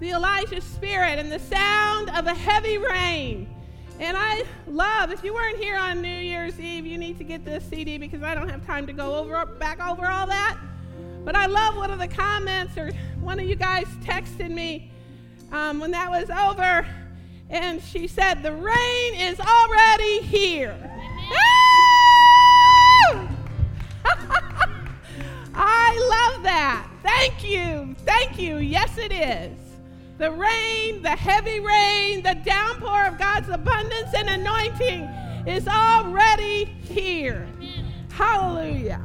the Elijah spirit and the sound of a heavy rain. And I love, if you weren't here on New Year's Eve, you need to get this CD because I don't have time to go over back over all that. But I love one of the comments, or one of you guys texted me um, when that was over, and she said, The rain is already here. I love that. Thank you. Thank you. Yes, it is. The rain, the heavy rain, the downpour of God's abundance and anointing is already here. Hallelujah.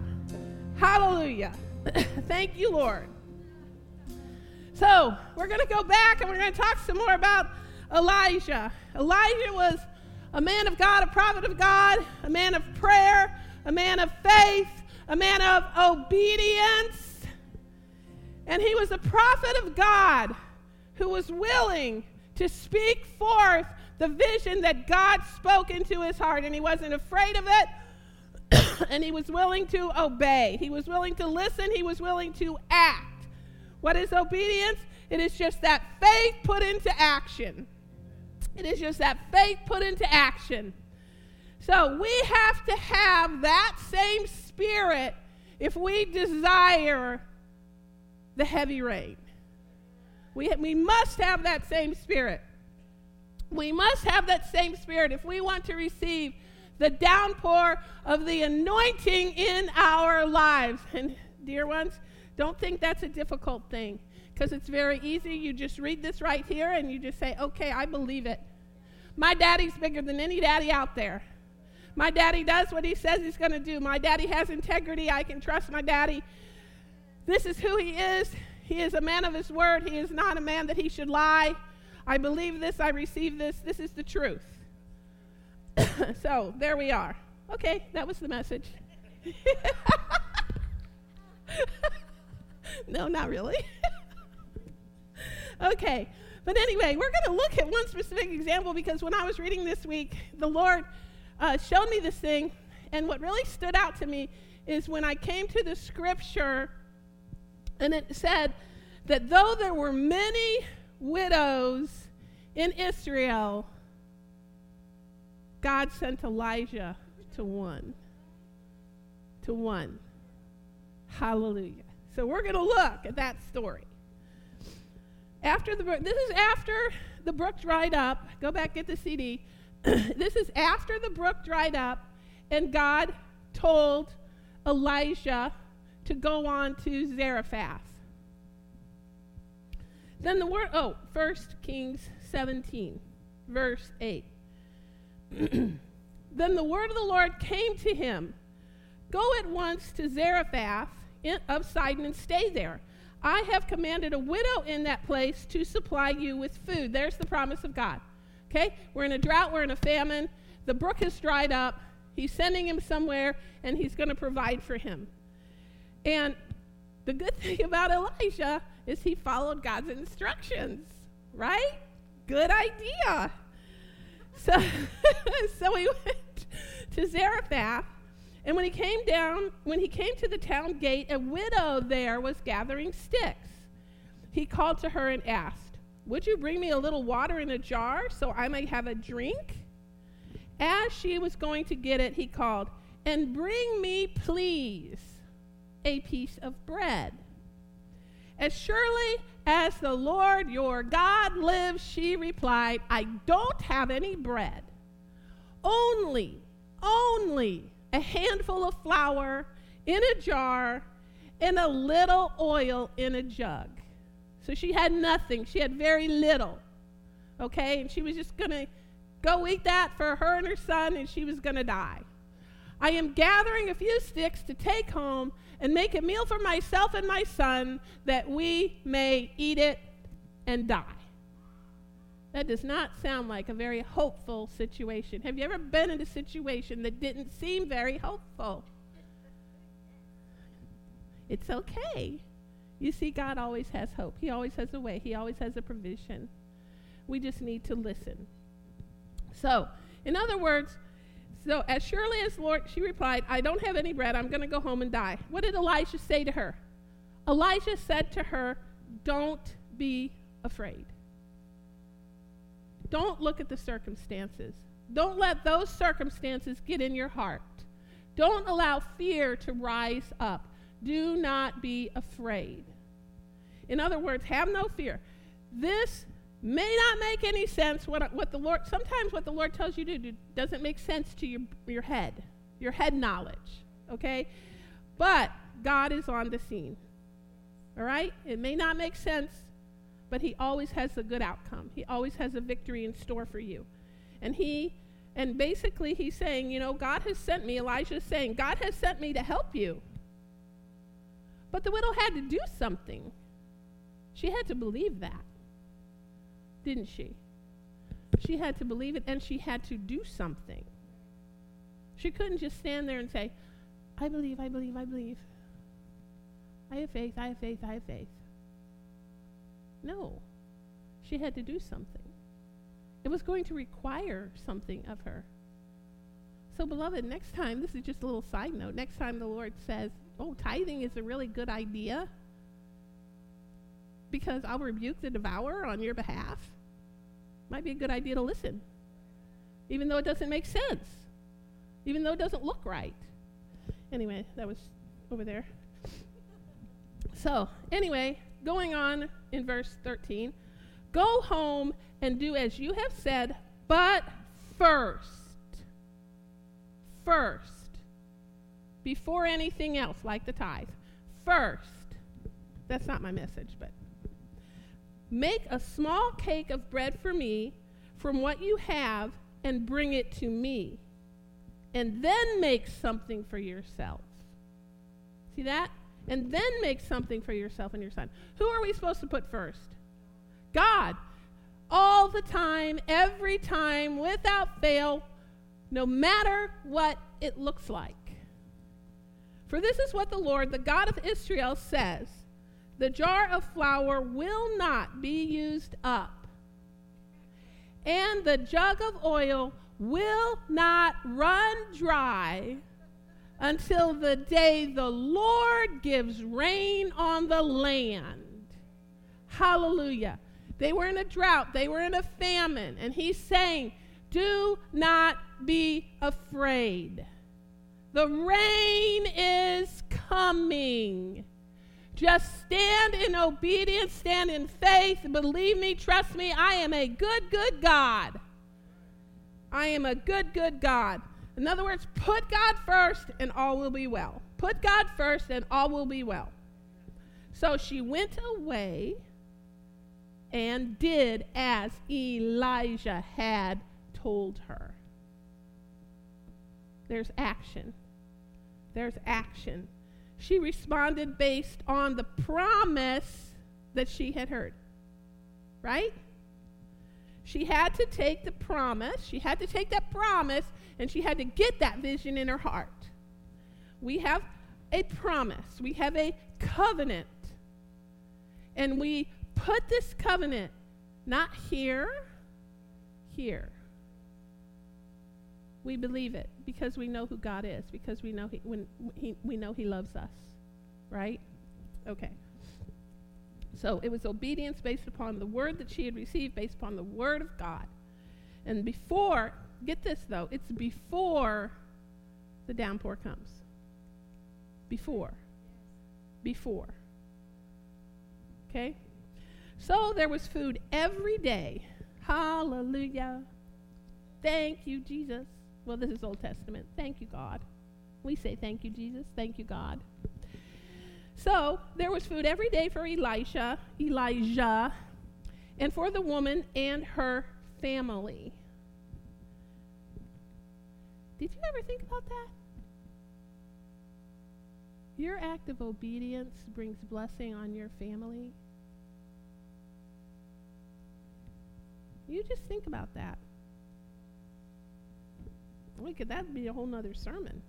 Hallelujah. Thank you, Lord. So, we're going to go back and we're going to talk some more about Elijah. Elijah was a man of God, a prophet of God, a man of prayer, a man of faith, a man of obedience. And he was a prophet of God who was willing to speak forth the vision that God spoke into his heart. And he wasn't afraid of it, and he was willing to obey. He was willing to listen, he was willing to act. What is obedience? It is just that faith put into action. It is just that faith put into action. So we have to have that same spirit if we desire the heavy rain. We, we must have that same spirit. We must have that same spirit if we want to receive the downpour of the anointing in our lives. And, dear ones, don't think that's a difficult thing because it's very easy. You just read this right here and you just say, okay, I believe it. My daddy's bigger than any daddy out there. My daddy does what he says he's going to do. My daddy has integrity. I can trust my daddy. This is who he is. He is a man of his word. He is not a man that he should lie. I believe this. I receive this. This is the truth. so there we are. Okay, that was the message. no, not really. okay, but anyway, we're going to look at one specific example because when I was reading this week, the Lord uh, showed me this thing, and what really stood out to me is when I came to the scripture and it said that though there were many widows in Israel, God sent Elijah to one. To one. Hallelujah. So we're going to look at that story. After the this is after the brook dried up. Go back, get the CD. this is after the brook dried up, and God told Elijah to go on to Zarephath. Then the word, oh, 1 Kings 17, verse 8. then the word of the Lord came to him Go at once to Zarephath of Sidon and stay there. I have commanded a widow in that place to supply you with food. There's the promise of God. Okay? We're in a drought, we're in a famine. The brook has dried up. He's sending him somewhere, and he's going to provide for him. And the good thing about Elijah is he followed God's instructions, right? Good idea. So, so he went to Zarephath, and when he came down, when he came to the town gate, a widow there was gathering sticks. He called to her and asked, Would you bring me a little water in a jar so I may have a drink? As she was going to get it, he called, And bring me, please, a piece of bread. As surely as the Lord your God lives, she replied, I don't have any bread. Only, only a handful of flour in a jar and a little oil in a jug. So she had nothing. She had very little. Okay? And she was just going to go eat that for her and her son, and she was going to die. I am gathering a few sticks to take home and make a meal for myself and my son that we may eat it and die. That does not sound like a very hopeful situation. Have you ever been in a situation that didn't seem very hopeful? It's okay. You see, God always has hope. He always has a way, He always has a provision. We just need to listen. So, in other words, so as surely as Lord, she replied, I don't have any bread. I'm going to go home and die. What did Elijah say to her? Elijah said to her, Don't be afraid. Don't look at the circumstances. Don't let those circumstances get in your heart. Don't allow fear to rise up. Do not be afraid. In other words, have no fear. This may not make any sense. What, what the Lord sometimes what the Lord tells you to do doesn't make sense to your, your head, your head knowledge. Okay? But God is on the scene. All right? It may not make sense, but He always has a good outcome. He always has a victory in store for you. And He, and basically, He's saying, you know, God has sent me, Elijah is saying, God has sent me to help you. But the widow had to do something. She had to believe that, didn't she? She had to believe it and she had to do something. She couldn't just stand there and say, I believe, I believe, I believe. I have faith, I have faith, I have faith. No. She had to do something. It was going to require something of her. So, beloved, next time, this is just a little side note. Next time the Lord says, Oh, tithing is a really good idea because I'll rebuke the devourer on your behalf, might be a good idea to listen, even though it doesn't make sense, even though it doesn't look right. Anyway, that was over there. So, anyway, going on in verse 13 go home and do as you have said, but first, first, before anything else, like the tithe, first, that's not my message, but make a small cake of bread for me from what you have and bring it to me. And then make something for yourself. See that? and then make something for yourself and your son. Who are we supposed to put first? God. All the time, every time, without fail, no matter what it looks like. For this is what the Lord, the God of Israel, says The jar of flour will not be used up, and the jug of oil will not run dry until the day the Lord gives rain on the land. Hallelujah. They were in a drought, they were in a famine, and he's saying, Do not be afraid. The rain is coming. Just stand in obedience, stand in faith. Believe me, trust me, I am a good, good God. I am a good, good God. In other words, put God first and all will be well. Put God first and all will be well. So she went away and did as Elijah had told her. There's action. There's action. She responded based on the promise that she had heard. Right? She had to take the promise, she had to take that promise and she had to get that vision in her heart. We have a promise, we have a covenant. And we put this covenant not here, here. We believe it because we know who God is, because we know he, when he, we know He loves us, right? Okay. So it was obedience based upon the word that she had received, based upon the word of God. And before Get this though, it's before the downpour comes. Before. Before. Okay? So there was food every day. Hallelujah. Thank you, Jesus. Well, this is Old Testament. Thank you, God. We say thank you, Jesus. Thank you, God. So there was food every day for Elisha, Elijah, and for the woman and her family. Did you ever think about that? Your act of obedience brings blessing on your family. You just think about that. We could that be a whole nother sermon.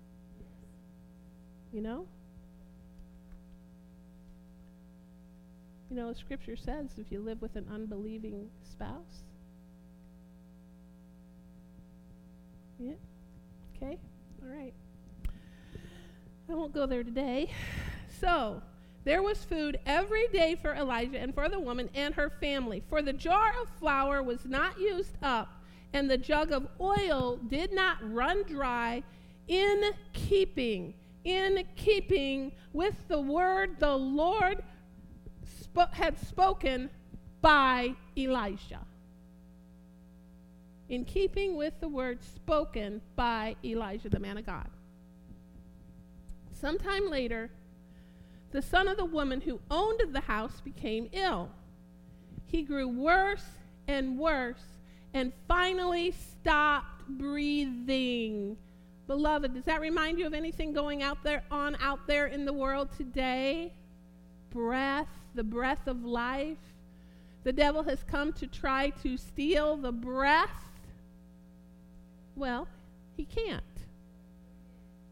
You know? You know, scripture says if you live with an unbelieving spouse, yeah, Okay? All right. I won't go there today. So, There was food every day for Elijah and for the woman and her family, for the jar of flour was not used up, and the jug of oil did not run dry, in keeping, in keeping with the word the Lord sp- had spoken by Elijah. In keeping with the word spoken by Elijah, the man of God. Sometime later, the son of the woman who owned the house became ill. He grew worse and worse and finally stopped breathing. Beloved, does that remind you of anything going out there on out there in the world today? Breath, the breath of life. The devil has come to try to steal the breath. Well, he can't.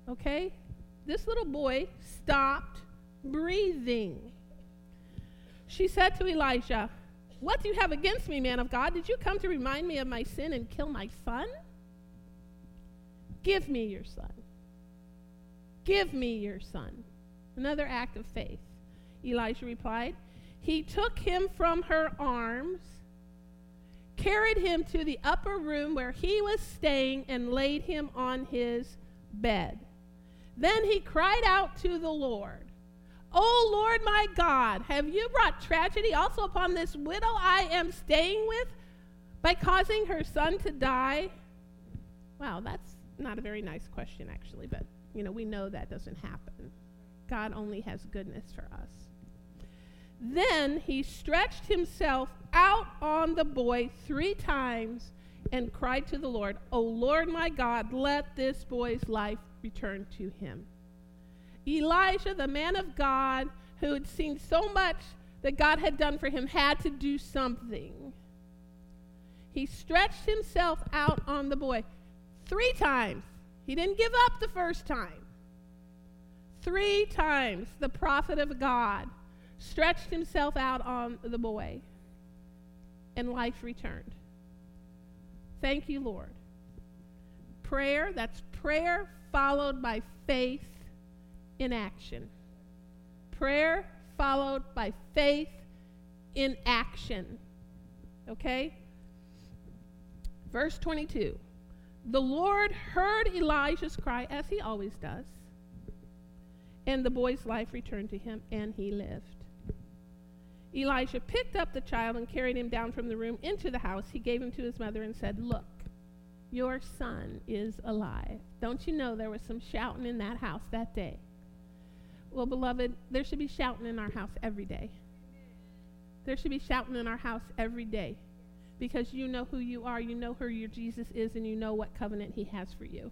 Okay? This little boy stopped breathing. She said to Elijah, What do you have against me, man of God? Did you come to remind me of my sin and kill my son? Give me your son. Give me your son. Another act of faith. Elijah replied. He took him from her arms, carried him to the upper room where he was staying, and laid him on his bed. Then he cried out to the Lord. O Lord my God, have you brought tragedy also upon this widow I am staying with by causing her son to die? Wow, that's not a very nice question, actually, but you know, we know that doesn't happen. God only has goodness for us. Then he stretched himself out on the boy three times and cried to the Lord, O Lord my God, let this boy's life return to him. Elijah, the man of God, who had seen so much that God had done for him, had to do something. He stretched himself out on the boy three times. He didn't give up the first time. Three times the prophet of God stretched himself out on the boy, and life returned. Thank you, Lord. Prayer, that's prayer followed by faith in action. Prayer followed by faith in action. Okay? Verse 22. The Lord heard Elijah's cry, as he always does, and the boy's life returned to him, and he lived. Elijah picked up the child and carried him down from the room into the house. He gave him to his mother and said, Look, your son is alive. Don't you know there was some shouting in that house that day? Well, beloved, there should be shouting in our house every day. There should be shouting in our house every day because you know who you are, you know who your Jesus is, and you know what covenant he has for you.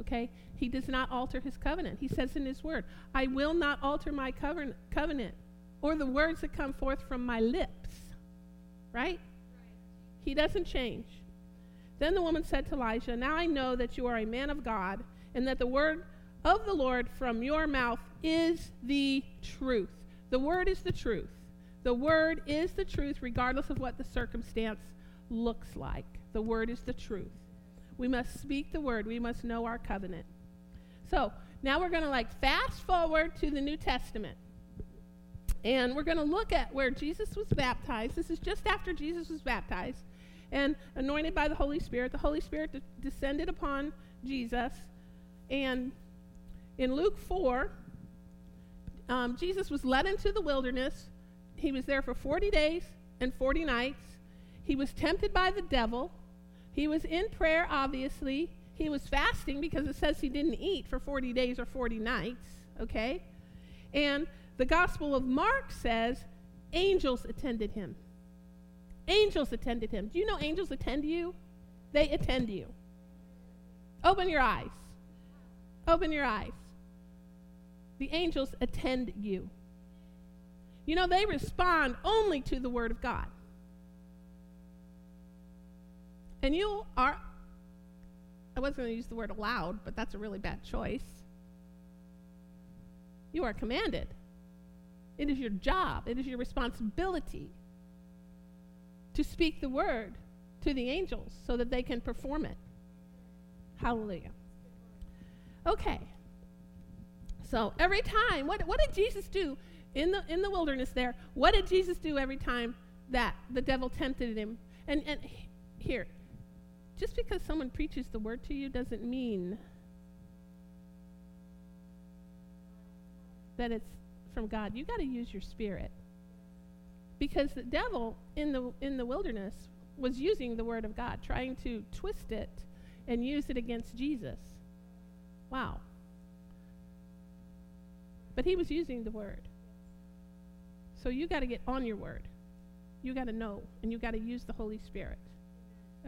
Okay? He does not alter his covenant. He says in his word, I will not alter my covenant, covenant or the words that come forth from my lips. Right? He doesn't change. Then the woman said to Elijah, Now I know that you are a man of God, and that the word of the Lord from your mouth is the truth. The word is the truth. The word is the truth, regardless of what the circumstance looks like. The word is the truth. We must speak the word, we must know our covenant. So now we're going to like fast forward to the New Testament. And we're going to look at where Jesus was baptized. This is just after Jesus was baptized and anointed by the Holy Spirit. The Holy Spirit de- descended upon Jesus. And in Luke 4, um, Jesus was led into the wilderness. He was there for 40 days and 40 nights. He was tempted by the devil. He was in prayer, obviously. He was fasting because it says he didn't eat for 40 days or 40 nights, okay? And the Gospel of Mark says angels attended him. Angels attended him. Do you know angels attend you? They attend you. Open your eyes. Open your eyes. The angels attend you. You know, they respond only to the Word of God. And you are, I wasn't going to use the word allowed, but that's a really bad choice. You are commanded. It is your job, it is your responsibility to speak the word to the angels so that they can perform it. Hallelujah. Okay. So every time, what, what did Jesus do in the in the wilderness there, what did Jesus do every time that the devil tempted him? And and here, just because someone preaches the word to you doesn't mean that it's from God. You got to use your spirit. Because the devil in the in the wilderness was using the word of God, trying to twist it and use it against Jesus. Wow. But he was using the word. So you got to get on your word. You got to know and you got to use the Holy Spirit.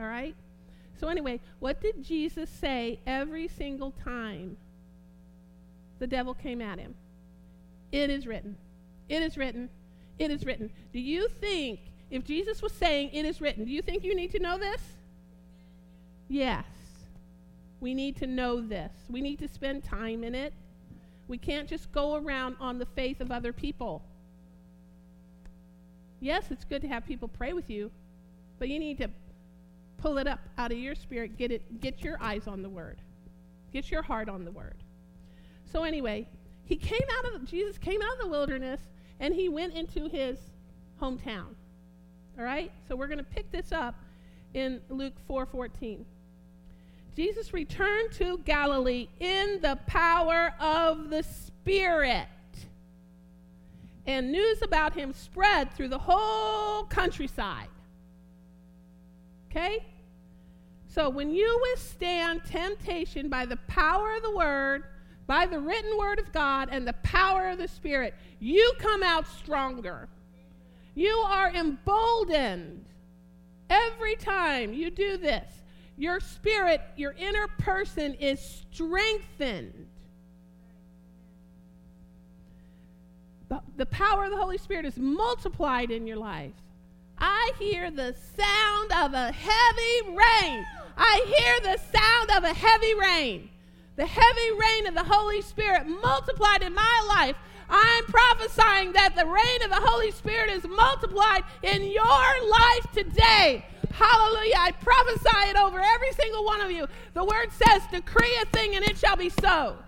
All right? So, anyway, what did Jesus say every single time the devil came at him? It is written. It is written. It is written. Do you think, if Jesus was saying it is written, do you think you need to know this? Yes. We need to know this. We need to spend time in it. We can't just go around on the faith of other people. Yes, it's good to have people pray with you, but you need to pull it up out of your spirit, get it get your eyes on the word. Get your heart on the word. So anyway, he came out of Jesus came out of the wilderness and he went into his hometown. All right? So we're going to pick this up in Luke 4:14. Jesus returned to Galilee in the power of the Spirit. And news about him spread through the whole countryside. Okay? So when you withstand temptation by the power of the word, by the written word of God, and the power of the Spirit, you come out stronger. You are emboldened every time you do this. Your spirit, your inner person is strengthened. The, the power of the Holy Spirit is multiplied in your life. I hear the sound of a heavy rain. I hear the sound of a heavy rain. The heavy rain of the Holy Spirit multiplied in my life. I'm prophesying that the rain of the Holy Spirit is multiplied in your life today. Hallelujah. I prophesy it over every single one of you. The word says, decree a thing and it shall be so.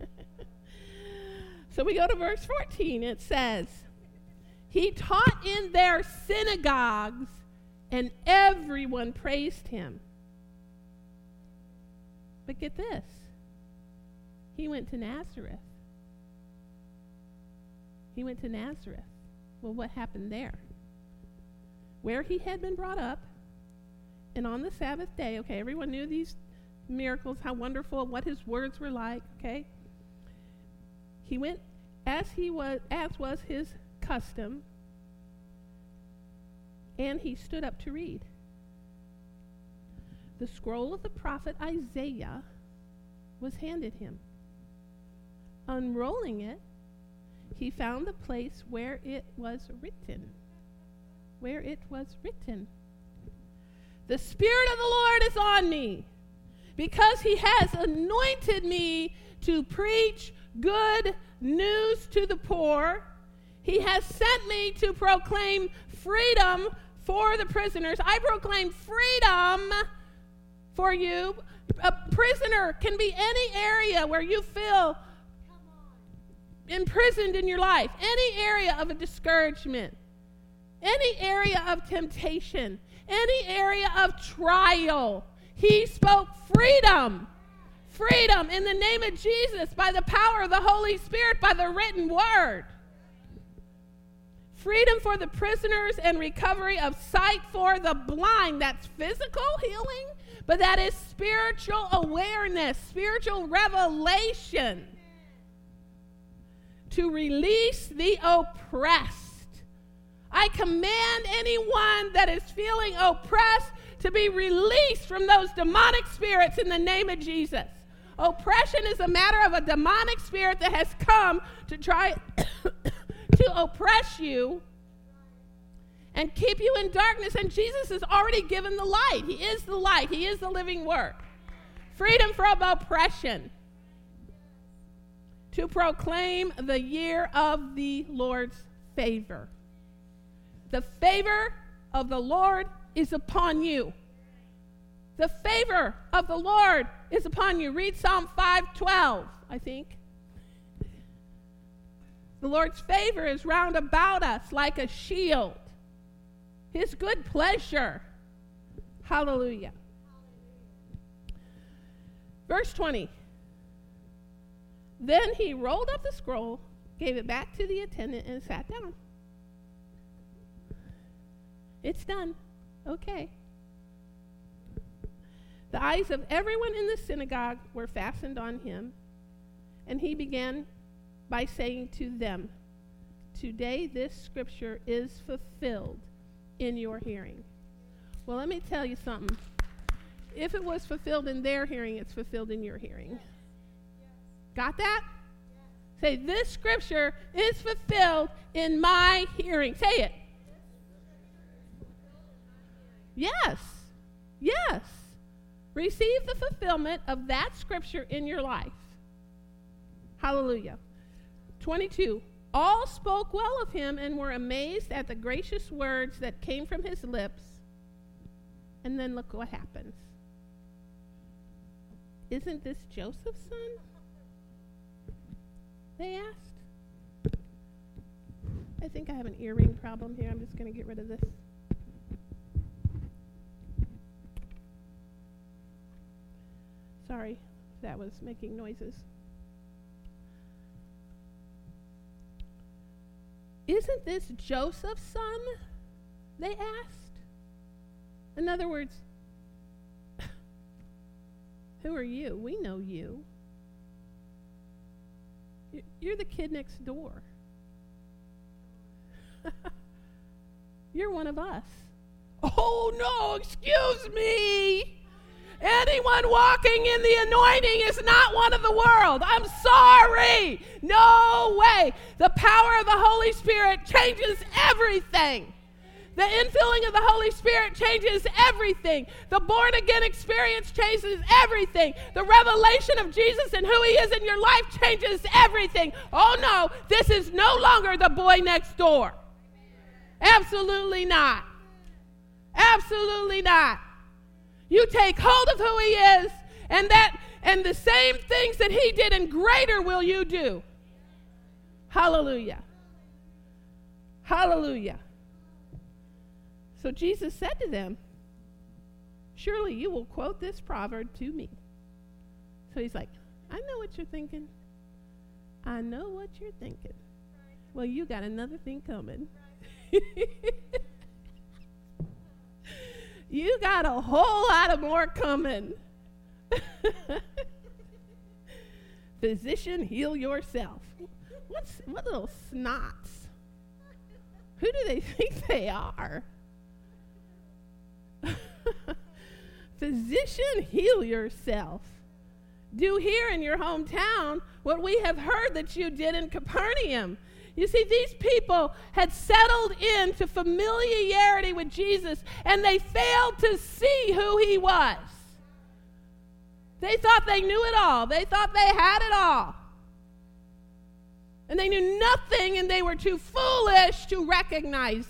so we go to verse 14. It says, He taught in their synagogues, and everyone praised him. But get this he went to Nazareth he went to Nazareth. Well, what happened there? Where he had been brought up, and on the Sabbath day, okay, everyone knew these miracles, how wonderful, what his words were like, okay? He went as he was as was his custom, and he stood up to read. The scroll of the prophet Isaiah was handed him. Unrolling it, he found the place where it was written. Where it was written. The Spirit of the Lord is on me because he has anointed me to preach good news to the poor. He has sent me to proclaim freedom for the prisoners. I proclaim freedom for you. A prisoner can be any area where you feel imprisoned in your life, any area of a discouragement, any area of temptation, any area of trial, he spoke freedom. Freedom in the name of Jesus by the power of the Holy Spirit, by the written word. Freedom for the prisoners and recovery of sight for the blind. That's physical healing, but that is spiritual awareness, spiritual revelation to release the oppressed. I command anyone that is feeling oppressed to be released from those demonic spirits in the name of Jesus. Oppression is a matter of a demonic spirit that has come to try to oppress you and keep you in darkness. And Jesus has already given the light. He is the light, He is the living word. Freedom from oppression to proclaim the year of the Lord's favor. The favor of the Lord is upon you. The favor of the Lord is upon you. Read Psalm 512, I think. The Lord's favor is round about us like a shield. His good pleasure. Hallelujah. Verse 20. Then he rolled up the scroll, gave it back to the attendant, and sat down. It's done. Okay. The eyes of everyone in the synagogue were fastened on him, and he began by saying to them, Today this scripture is fulfilled in your hearing. Well, let me tell you something. If it was fulfilled in their hearing, it's fulfilled in your hearing. Got that? Say, this scripture is fulfilled in my hearing. Say it. Yes. Yes. Receive the fulfillment of that scripture in your life. Hallelujah. 22. All spoke well of him and were amazed at the gracious words that came from his lips. And then look what happens. Isn't this Joseph's son? They asked. I think I have an earring problem here. I'm just going to get rid of this. Sorry, that was making noises. Isn't this Joseph's son? They asked. In other words, who are you? We know you. You're the kid next door. You're one of us. Oh, no, excuse me. Anyone walking in the anointing is not one of the world. I'm sorry. No way. The power of the Holy Spirit changes everything. The infilling of the Holy Spirit changes everything. The born again experience changes everything. The revelation of Jesus and who He is in your life changes everything. Oh no, this is no longer the boy next door. Absolutely not. Absolutely not. You take hold of who he is, and that and the same things that he did and greater will you do. Hallelujah. Hallelujah. So Jesus said to them, Surely you will quote this proverb to me. So he's like, I know what you're thinking. I know what you're thinking. Well, you got another thing coming. You got a whole lot of more coming. Physician, heal yourself. What's what little snots? Who do they think they are? Physician, heal yourself. Do here in your hometown what we have heard that you did in Capernaum. You see, these people had settled into familiarity with Jesus and they failed to see who he was. They thought they knew it all, they thought they had it all. And they knew nothing and they were too foolish to recognize.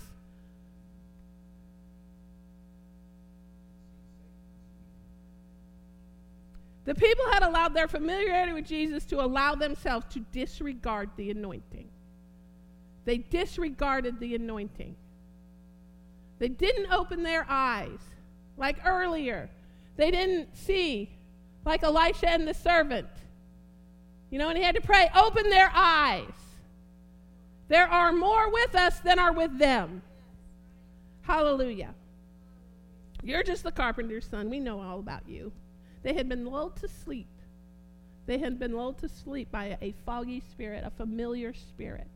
The people had allowed their familiarity with Jesus to allow themselves to disregard the anointing. They disregarded the anointing. They didn't open their eyes like earlier. They didn't see like Elisha and the servant. You know, and he had to pray, open their eyes. There are more with us than are with them. Hallelujah. You're just the carpenter's son. We know all about you. They had been lulled to sleep. They had been lulled to sleep by a foggy spirit, a familiar spirit.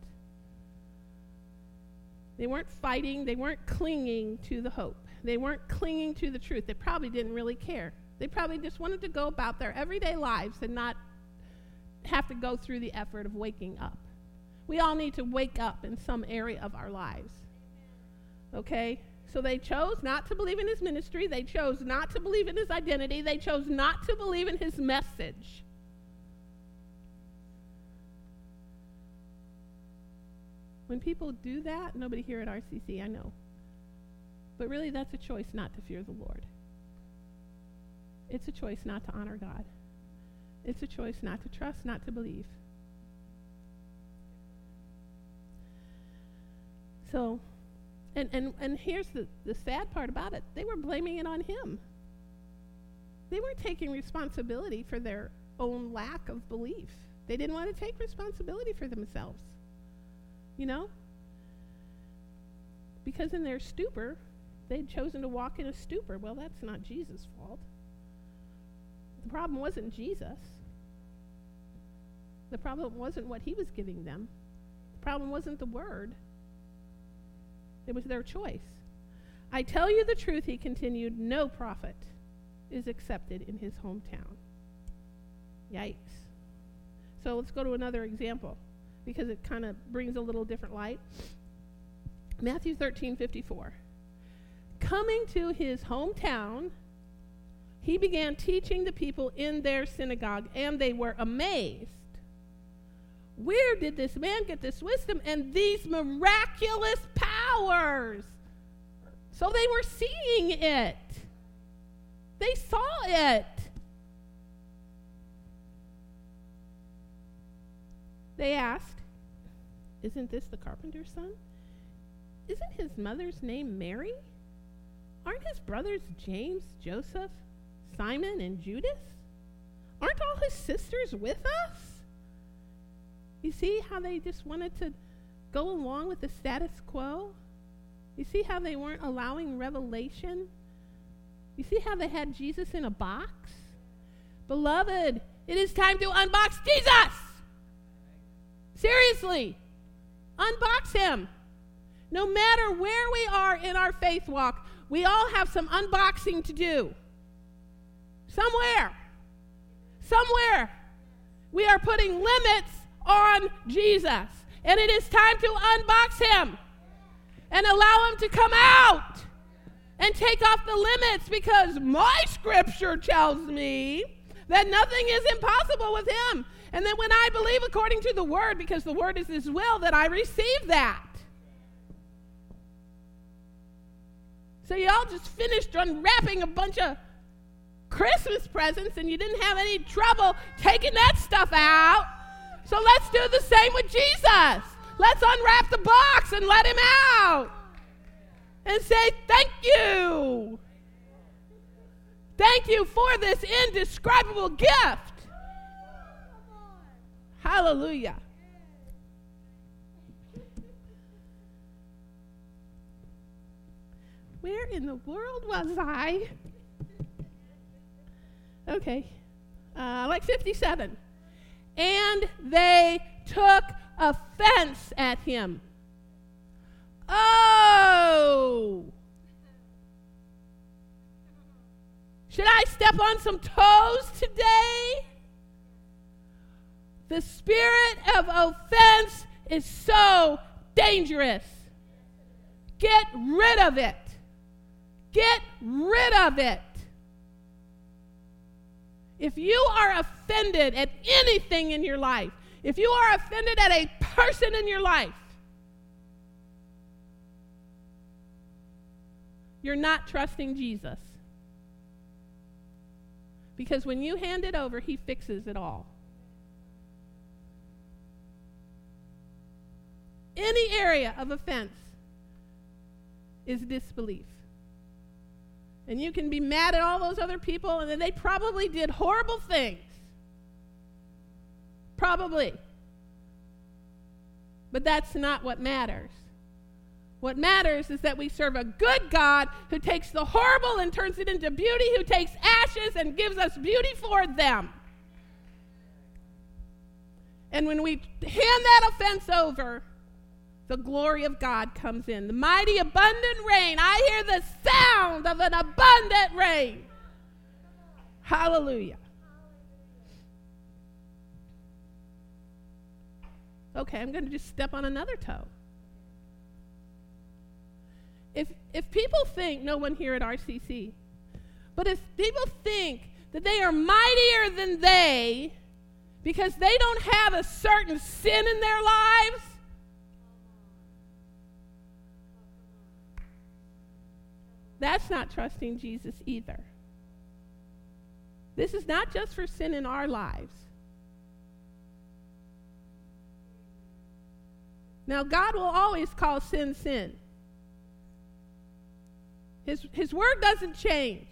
They weren't fighting, they weren't clinging to the hope. They weren't clinging to the truth. They probably didn't really care. They probably just wanted to go about their everyday lives and not have to go through the effort of waking up. We all need to wake up in some area of our lives. Okay? So they chose not to believe in his ministry. They chose not to believe in his identity. They chose not to believe in his message. When people do that, nobody here at RCC, I know. But really, that's a choice not to fear the Lord. it's a choice not to honor God. It's a choice not to trust, not to believe. So, and, and, and here's the, the sad part about it they were blaming it on him. They weren't taking responsibility for their own lack of belief. They didn't want to take responsibility for themselves. You know? Because in their stupor, they'd chosen to walk in a stupor. Well, that's not Jesus' fault. The problem wasn't Jesus. The problem wasn't what he was giving them. The problem wasn't the word. It was their choice. I tell you the truth, he continued, no prophet is accepted in his hometown. Yikes. So let's go to another example because it kind of brings a little different light. Matthew 13 54. Coming to his hometown, he began teaching the people in their synagogue, and they were amazed. Where did this man get this wisdom and these miraculous powers? So they were seeing it. They saw it. They asked, Isn't this the carpenter's son? Isn't his mother's name Mary? Aren't his brothers James, Joseph, Simon, and Judas? Aren't all his sisters with us? You see how they just wanted to go along with the status quo? You see how they weren't allowing revelation? You see how they had Jesus in a box? Beloved, it is time to unbox Jesus! Seriously, unbox him. No matter where we are in our faith walk, we all have some unboxing to do. Somewhere. Somewhere. We are putting limits on Jesus. And it is time to unbox him and allow him to come out and take off the limits because my scripture tells me that nothing is impossible with him. And then when I believe according to the word, because the word is his will, that I receive that. So y'all just finished unwrapping a bunch of Christmas presents and you didn't have any trouble taking that stuff out. So let's do the same with Jesus. Let's unwrap the box and let him out. And say, Thank you. Thank you for this indescribable gift. Hallelujah. Where in the world was I? Okay. Uh, like 57. And they took offense at him. Oh! Should I step on some toes today? The spirit of offense is so dangerous. Get rid of it. Get rid of it. If you are offended at anything in your life, if you are offended at a person in your life, you're not trusting Jesus. Because when you hand it over, he fixes it all. Any area of offense is disbelief. And you can be mad at all those other people, and then they probably did horrible things. Probably. But that's not what matters. What matters is that we serve a good God who takes the horrible and turns it into beauty, who takes ashes and gives us beauty for them. And when we hand that offense over, the glory of God comes in. The mighty, abundant rain. I hear the sound of an abundant rain. Hallelujah. Okay, I'm going to just step on another toe. If, if people think, no one here at RCC, but if people think that they are mightier than they because they don't have a certain sin in their lives, That's not trusting Jesus either. This is not just for sin in our lives. Now, God will always call sin sin. His, his word doesn't change.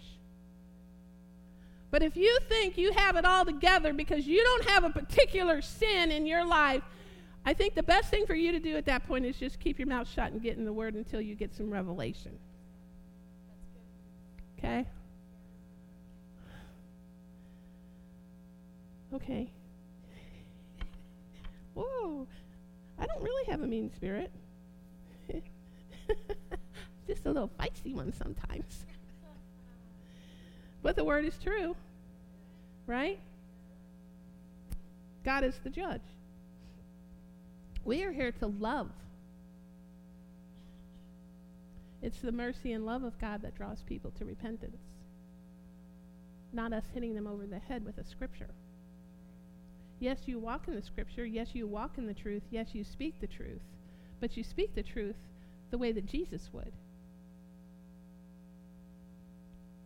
But if you think you have it all together because you don't have a particular sin in your life, I think the best thing for you to do at that point is just keep your mouth shut and get in the word until you get some revelation. Okay? Okay. Whoa. I don't really have a mean spirit. Just a little feisty one sometimes. but the word is true, right? God is the judge. We are here to love. It's the mercy and love of God that draws people to repentance, not us hitting them over the head with a scripture. Yes, you walk in the scripture. Yes, you walk in the truth. Yes, you speak the truth. But you speak the truth the way that Jesus would.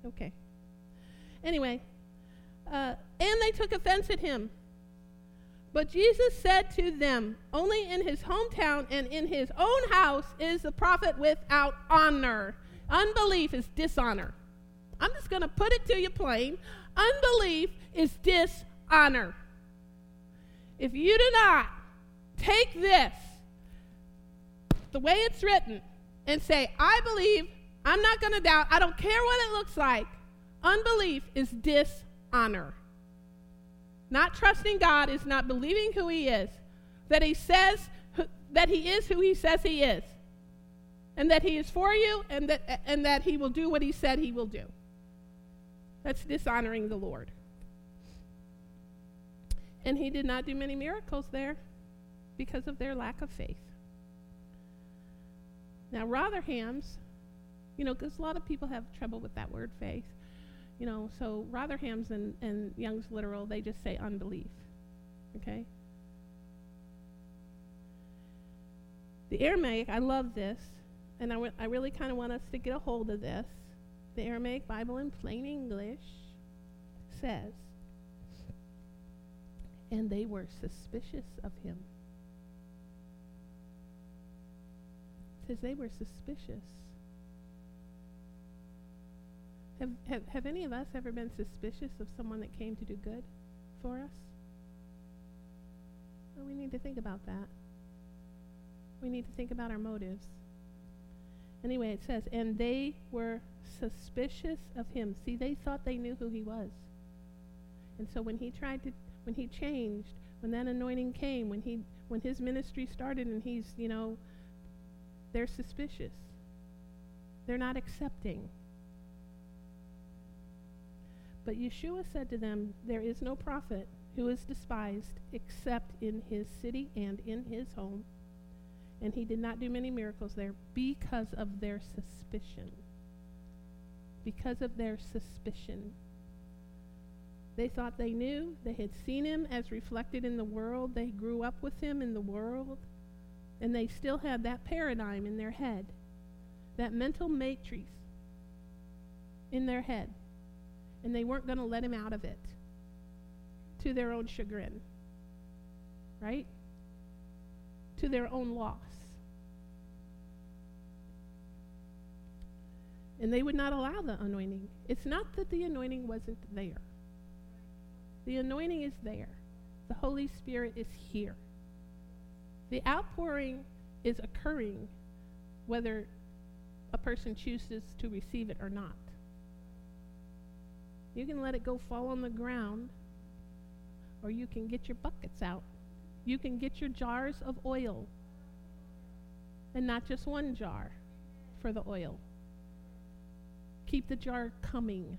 Okay. Anyway, uh, and they took offense at him. But Jesus said to them, Only in his hometown and in his own house is the prophet without honor. Unbelief is dishonor. I'm just going to put it to you plain. Unbelief is dishonor. If you do not take this the way it's written and say, I believe, I'm not going to doubt, I don't care what it looks like, unbelief is dishonor. Not trusting God is not believing who He is, that He says that He is who He says He is, and that He is for you, and that, and that He will do what He said He will do. That's dishonoring the Lord. And he did not do many miracles there because of their lack of faith. Now, Rotherham's, you know, because a lot of people have trouble with that word faith. You know, so Rotherham's and, and Young's literal, they just say unbelief. Okay? The Aramaic, I love this, and I, w- I really kind of want us to get a hold of this. The Aramaic Bible in plain English says, and they were suspicious of him. It says they were suspicious. Have, have, have any of us ever been suspicious of someone that came to do good for us? Well, we need to think about that. We need to think about our motives. Anyway, it says, and they were suspicious of him. See, they thought they knew who he was. And so when he tried to when he changed, when that anointing came, when he when his ministry started and he's, you know, they're suspicious. They're not accepting. But Yeshua said to them, There is no prophet who is despised except in his city and in his home. And he did not do many miracles there because of their suspicion. Because of their suspicion. They thought they knew. They had seen him as reflected in the world. They grew up with him in the world. And they still had that paradigm in their head, that mental matrix in their head. And they weren't going to let him out of it to their own chagrin, right? To their own loss. And they would not allow the anointing. It's not that the anointing wasn't there. The anointing is there. The Holy Spirit is here. The outpouring is occurring whether a person chooses to receive it or not. You can let it go fall on the ground, or you can get your buckets out. You can get your jars of oil, and not just one jar for the oil. Keep the jar coming.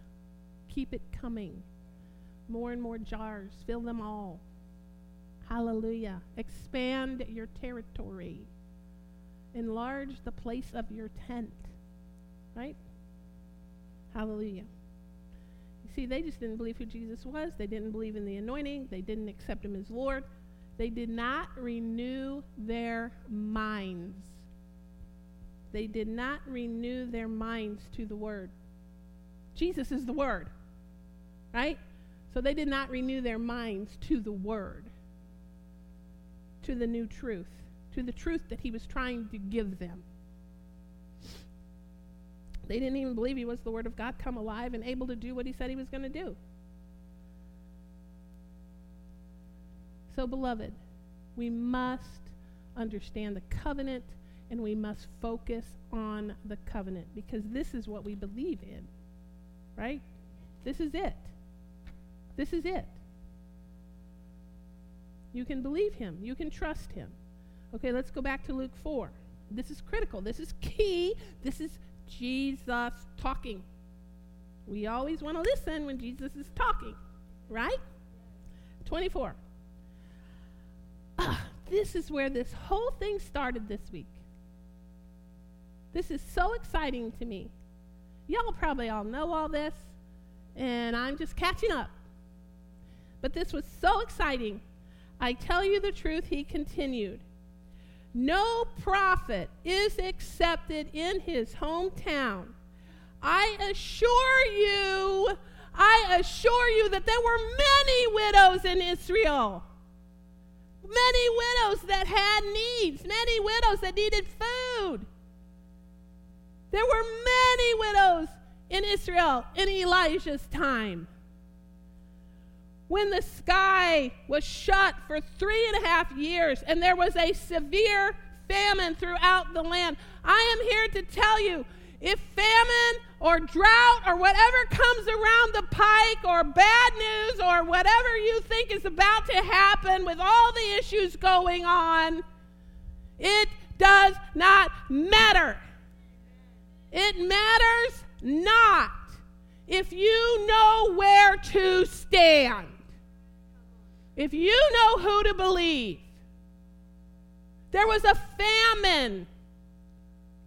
Keep it coming more and more jars. Fill them all. Hallelujah. Expand your territory. Enlarge the place of your tent. Right? Hallelujah. You see, they just didn't believe who Jesus was. They didn't believe in the anointing. They didn't accept him as Lord. They did not renew their minds. They did not renew their minds to the Word. Jesus is the Word. Right? So they did not renew their minds to the word, to the new truth, to the truth that he was trying to give them. They didn't even believe he was the Word of God come alive and able to do what he said he was going to do. So, beloved, we must understand the covenant and we must focus on the covenant because this is what we believe in, right? This is it. This is it. You can believe him, you can trust him. Okay, let's go back to Luke 4. This is critical. This is key. This is Jesus talking. We always want to listen when Jesus is talking, right? 24. Ah, this is where this whole thing started this week. This is so exciting to me. Y'all probably all know all this, and I'm just catching up. But this was so exciting. I tell you the truth, he continued. No prophet is accepted in his hometown. I assure you, I assure you that there were many widows in Israel. Many widows that had needs, many widows that needed food. There were many widows in Israel in Elijah's time. When the sky was shut for three and a half years and there was a severe famine throughout the land, I am here to tell you if famine or drought or whatever comes around the pike or bad news or whatever you think is about to happen with all the issues going on, it does not matter. It matters not if you know where to stand, if you know who to believe. There was a famine,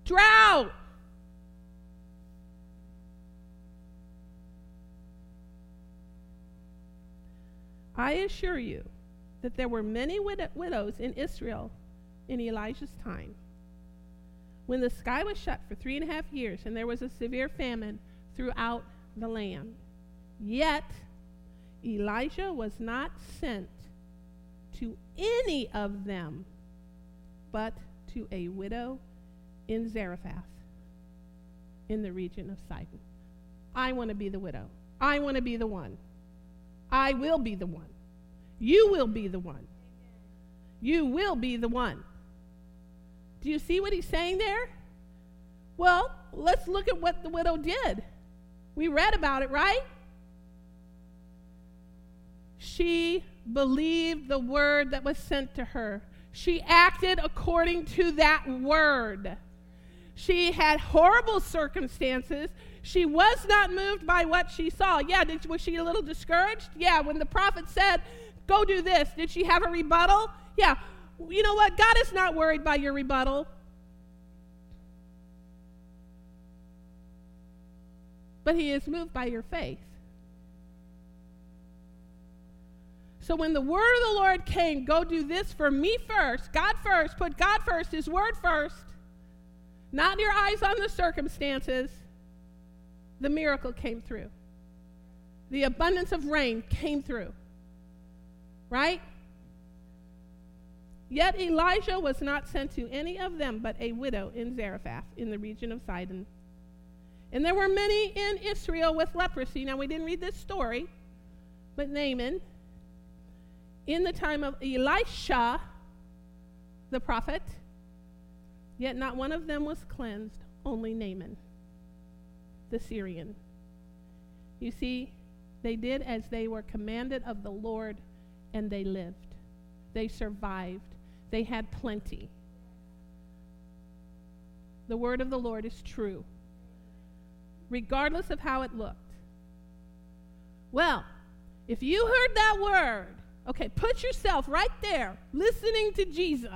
drought. I assure you that there were many wid- widows in Israel in Elijah's time. When the sky was shut for three and a half years and there was a severe famine throughout the land. Yet, Elijah was not sent to any of them but to a widow in Zarephath in the region of Sidon. I want to be the widow. I want to be the one. I will be the one. You will be the one. You will be the one. Do you see what he's saying there? Well, let's look at what the widow did. We read about it, right? She believed the word that was sent to her. She acted according to that word. She had horrible circumstances. She was not moved by what she saw. Yeah, did, was she a little discouraged? Yeah, when the prophet said, Go do this, did she have a rebuttal? Yeah. You know what? God is not worried by your rebuttal. But He is moved by your faith. So when the word of the Lord came, go do this for me first, God first, put God first, His word first, not your eyes on the circumstances, the miracle came through. The abundance of rain came through. Right? Yet Elijah was not sent to any of them but a widow in Zarephath in the region of Sidon. And there were many in Israel with leprosy. Now, we didn't read this story, but Naaman in the time of Elisha, the prophet, yet not one of them was cleansed, only Naaman, the Syrian. You see, they did as they were commanded of the Lord, and they lived. They survived. They had plenty. The word of the Lord is true, regardless of how it looked. Well, if you heard that word Okay, put yourself right there listening to Jesus.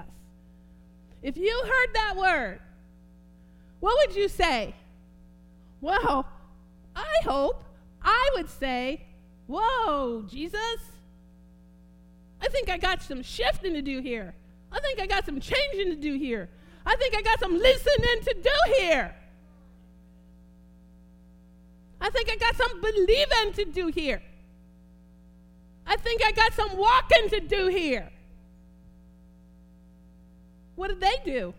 If you heard that word, what would you say? Well, I hope I would say, Whoa, Jesus, I think I got some shifting to do here. I think I got some changing to do here. I think I got some listening to do here. I think I got some believing to do here. I think I got some walking to do here. What did they do?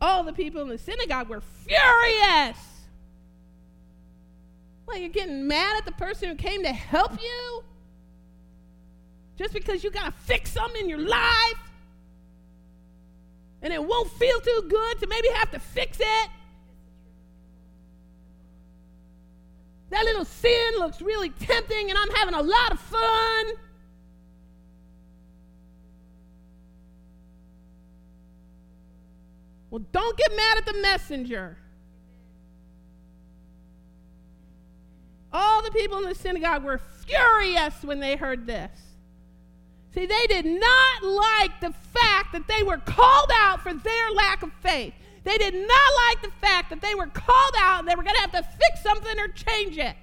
All the people in the synagogue were furious. Well, you're getting mad at the person who came to help you? Just because you got to fix something in your life? And it won't feel too good to maybe have to fix it? That little sin looks really tempting, and I'm having a lot of fun. Well, don't get mad at the messenger. All the people in the synagogue were furious when they heard this. See, they did not like the fact that they were called out for their lack of faith. They did not like the fact that they were called out and they were going to have to fix something or change it.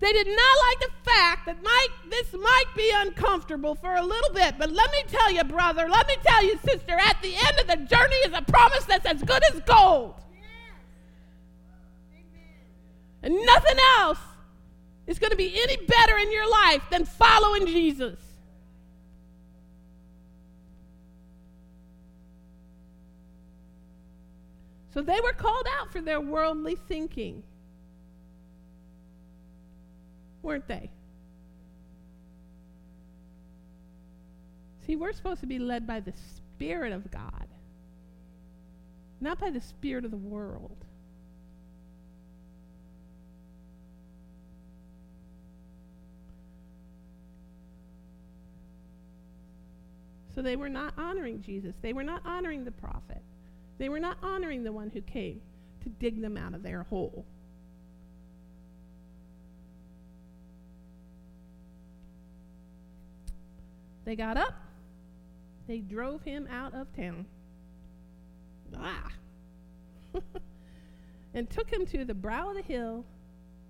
They did not like the fact that might, this might be uncomfortable for a little bit, but let me tell you, brother, let me tell you, sister, at the end of the journey is a promise that's as good as gold. And nothing else is going to be any better in your life than following Jesus. So they were called out for their worldly thinking, weren't they? See, we're supposed to be led by the Spirit of God, not by the Spirit of the world. So they were not honoring Jesus. They were not honoring the prophet. They were not honoring the one who came to dig them out of their hole. They got up. They drove him out of town. Ah! and took him to the brow of the hill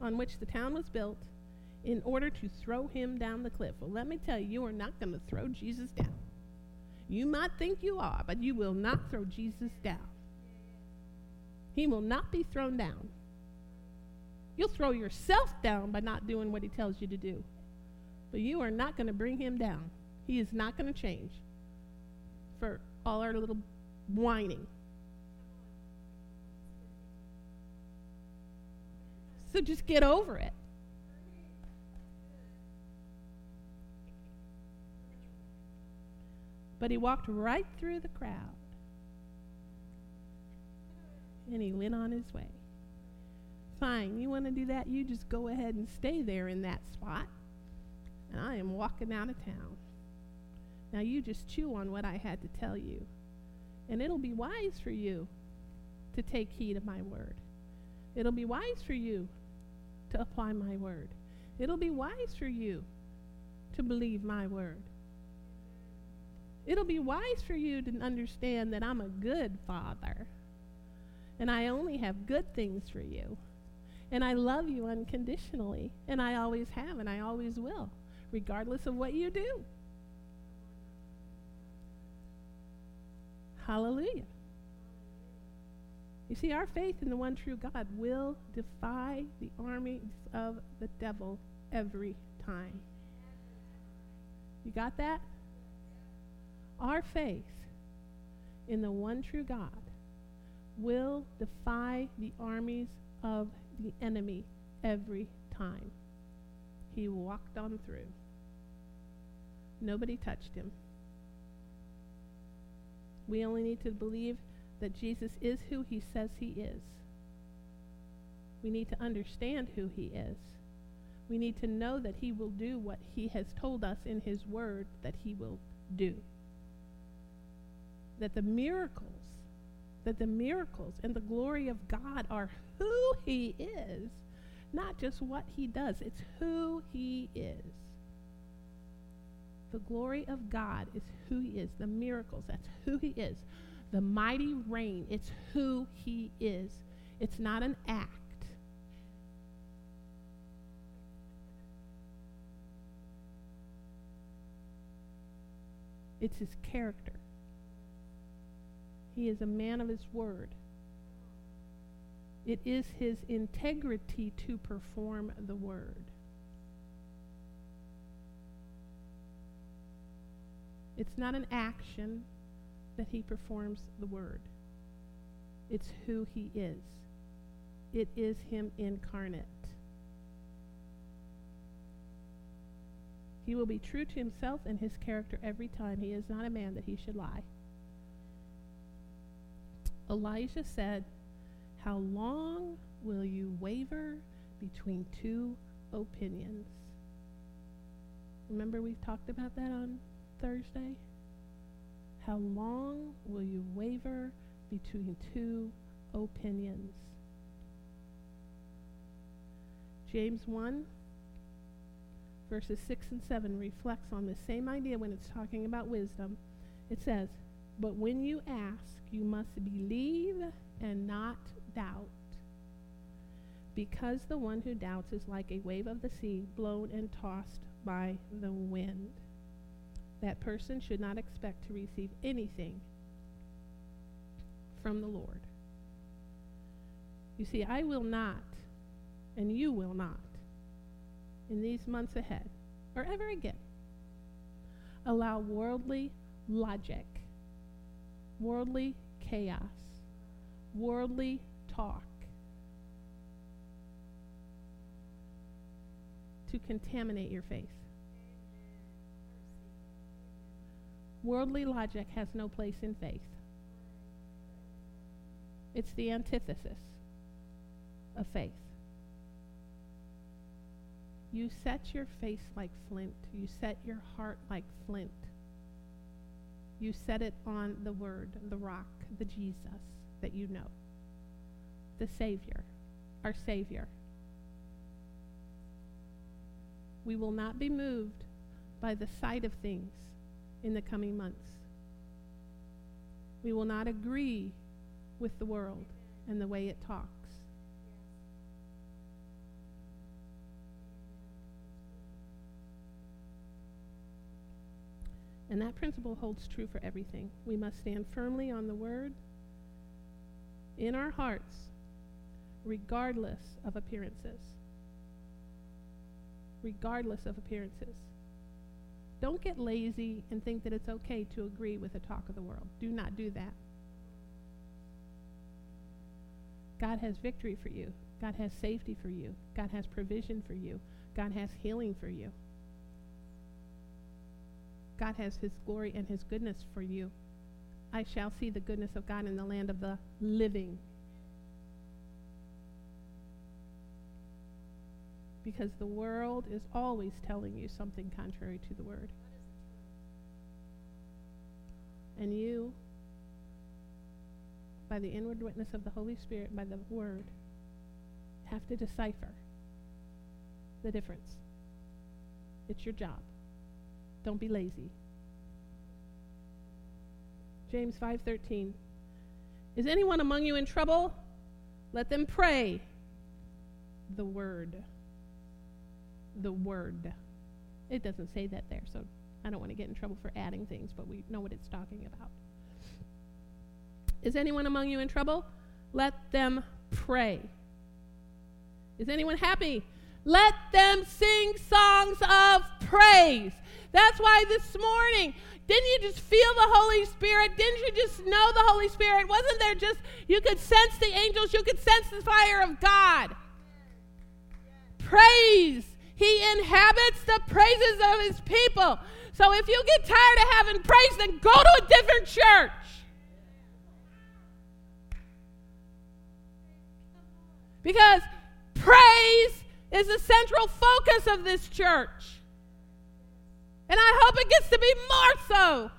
on which the town was built in order to throw him down the cliff. Well, let me tell you, you are not going to throw Jesus down. You might think you are, but you will not throw Jesus down. He will not be thrown down. You'll throw yourself down by not doing what he tells you to do. But you are not going to bring him down. He is not going to change for all our little whining. So just get over it. But he walked right through the crowd. And he went on his way. Fine, you want to do that? You just go ahead and stay there in that spot. And I am walking out of town. Now you just chew on what I had to tell you. And it'll be wise for you to take heed of my word. It'll be wise for you to apply my word. It'll be wise for you to believe my word. It'll be wise for you to understand that I'm a good father. And I only have good things for you. And I love you unconditionally. And I always have, and I always will, regardless of what you do. Hallelujah. You see, our faith in the one true God will defy the armies of the devil every time. You got that? Our faith in the one true God will defy the armies of the enemy every time. He walked on through. Nobody touched him. We only need to believe that Jesus is who he says he is. We need to understand who he is. We need to know that he will do what he has told us in his word that he will do that the miracles, that the miracles and the glory of God are who He is, not just what He does, it's who He is. The glory of God is who He is. The miracles, that's who He is. The mighty reign, it's who He is. It's not an act. It's his character. He is a man of his word. It is his integrity to perform the word. It's not an action that he performs the word, it's who he is. It is him incarnate. He will be true to himself and his character every time. He is not a man that he should lie. Elijah said, How long will you waver between two opinions? Remember, we've talked about that on Thursday? How long will you waver between two opinions? James 1 verses 6 and 7 reflects on the same idea when it's talking about wisdom. It says, But when you ask, you must believe and not doubt. Because the one who doubts is like a wave of the sea, blown and tossed by the wind. That person should not expect to receive anything from the Lord. You see, I will not, and you will not, in these months ahead, or ever again, allow worldly logic, worldly chaos, worldly talk to contaminate your faith. Worldly logic has no place in faith. It's the antithesis of faith. You set your face like flint. You set your heart like flint. You set it on the Word, the rock, the Jesus that you know, the Savior, our Savior. We will not be moved by the sight of things in the coming months. We will not agree with the world and the way it talks. And that principle holds true for everything. We must stand firmly on the word in our hearts, regardless of appearances. Regardless of appearances. Don't get lazy and think that it's okay to agree with the talk of the world. Do not do that. God has victory for you. God has safety for you. God has provision for you. God has healing for you. God has his glory and his goodness for you. I shall see the goodness of God in the land of the living. Because the world is always telling you something contrary to the word. And you, by the inward witness of the Holy Spirit, by the word, have to decipher the difference. It's your job. Don't be lazy. James 5:13 Is anyone among you in trouble? Let them pray the word. The word. It doesn't say that there, so I don't want to get in trouble for adding things, but we know what it's talking about. Is anyone among you in trouble? Let them pray. Is anyone happy? Let them sing songs of praise. That's why this morning, didn't you just feel the Holy Spirit? Didn't you just know the Holy Spirit? Wasn't there just, you could sense the angels, you could sense the fire of God. Praise. He inhabits the praises of his people. So if you get tired of having praise, then go to a different church. Because praise is the central focus of this church. And I hope it gets to be more so.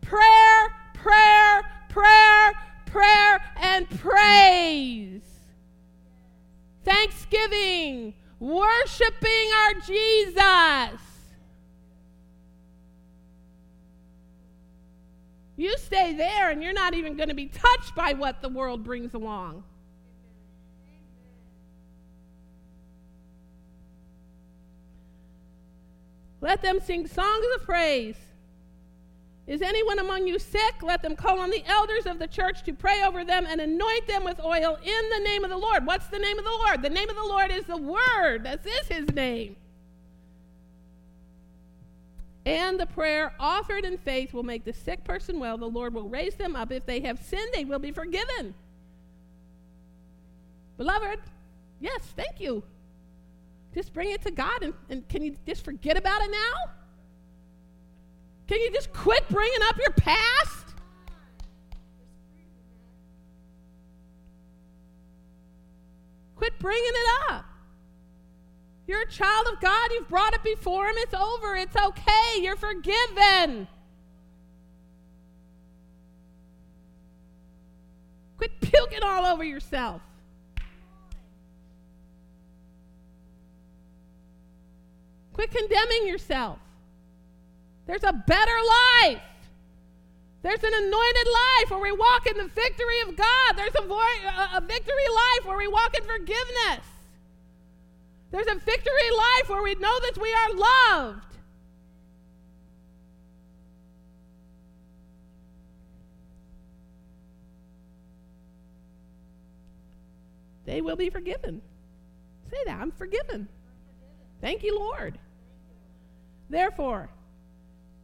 Prayer, prayer, prayer, prayer, and praise. Thanksgiving, worshiping our Jesus. You stay there and you're not even going to be touched by what the world brings along. Let them sing songs of praise. Is anyone among you sick? Let them call on the elders of the church to pray over them and anoint them with oil in the name of the Lord. What's the name of the Lord? The name of the Lord is the Word. This is His name. And the prayer offered in faith will make the sick person well. The Lord will raise them up. If they have sinned, they will be forgiven. Beloved, yes, thank you. Just bring it to God and, and can you just forget about it now? Can you just quit bringing up your past? Quit bringing it up. You're a child of God. You've brought it before Him. It's over. It's okay. You're forgiven. Quit puking all over yourself. Quit condemning yourself. There's a better life. There's an anointed life where we walk in the victory of God. There's a, vo- a victory life where we walk in forgiveness. There's a victory life where we know that we are loved. They will be forgiven. Say that I'm forgiven. Thank you, Lord. Therefore,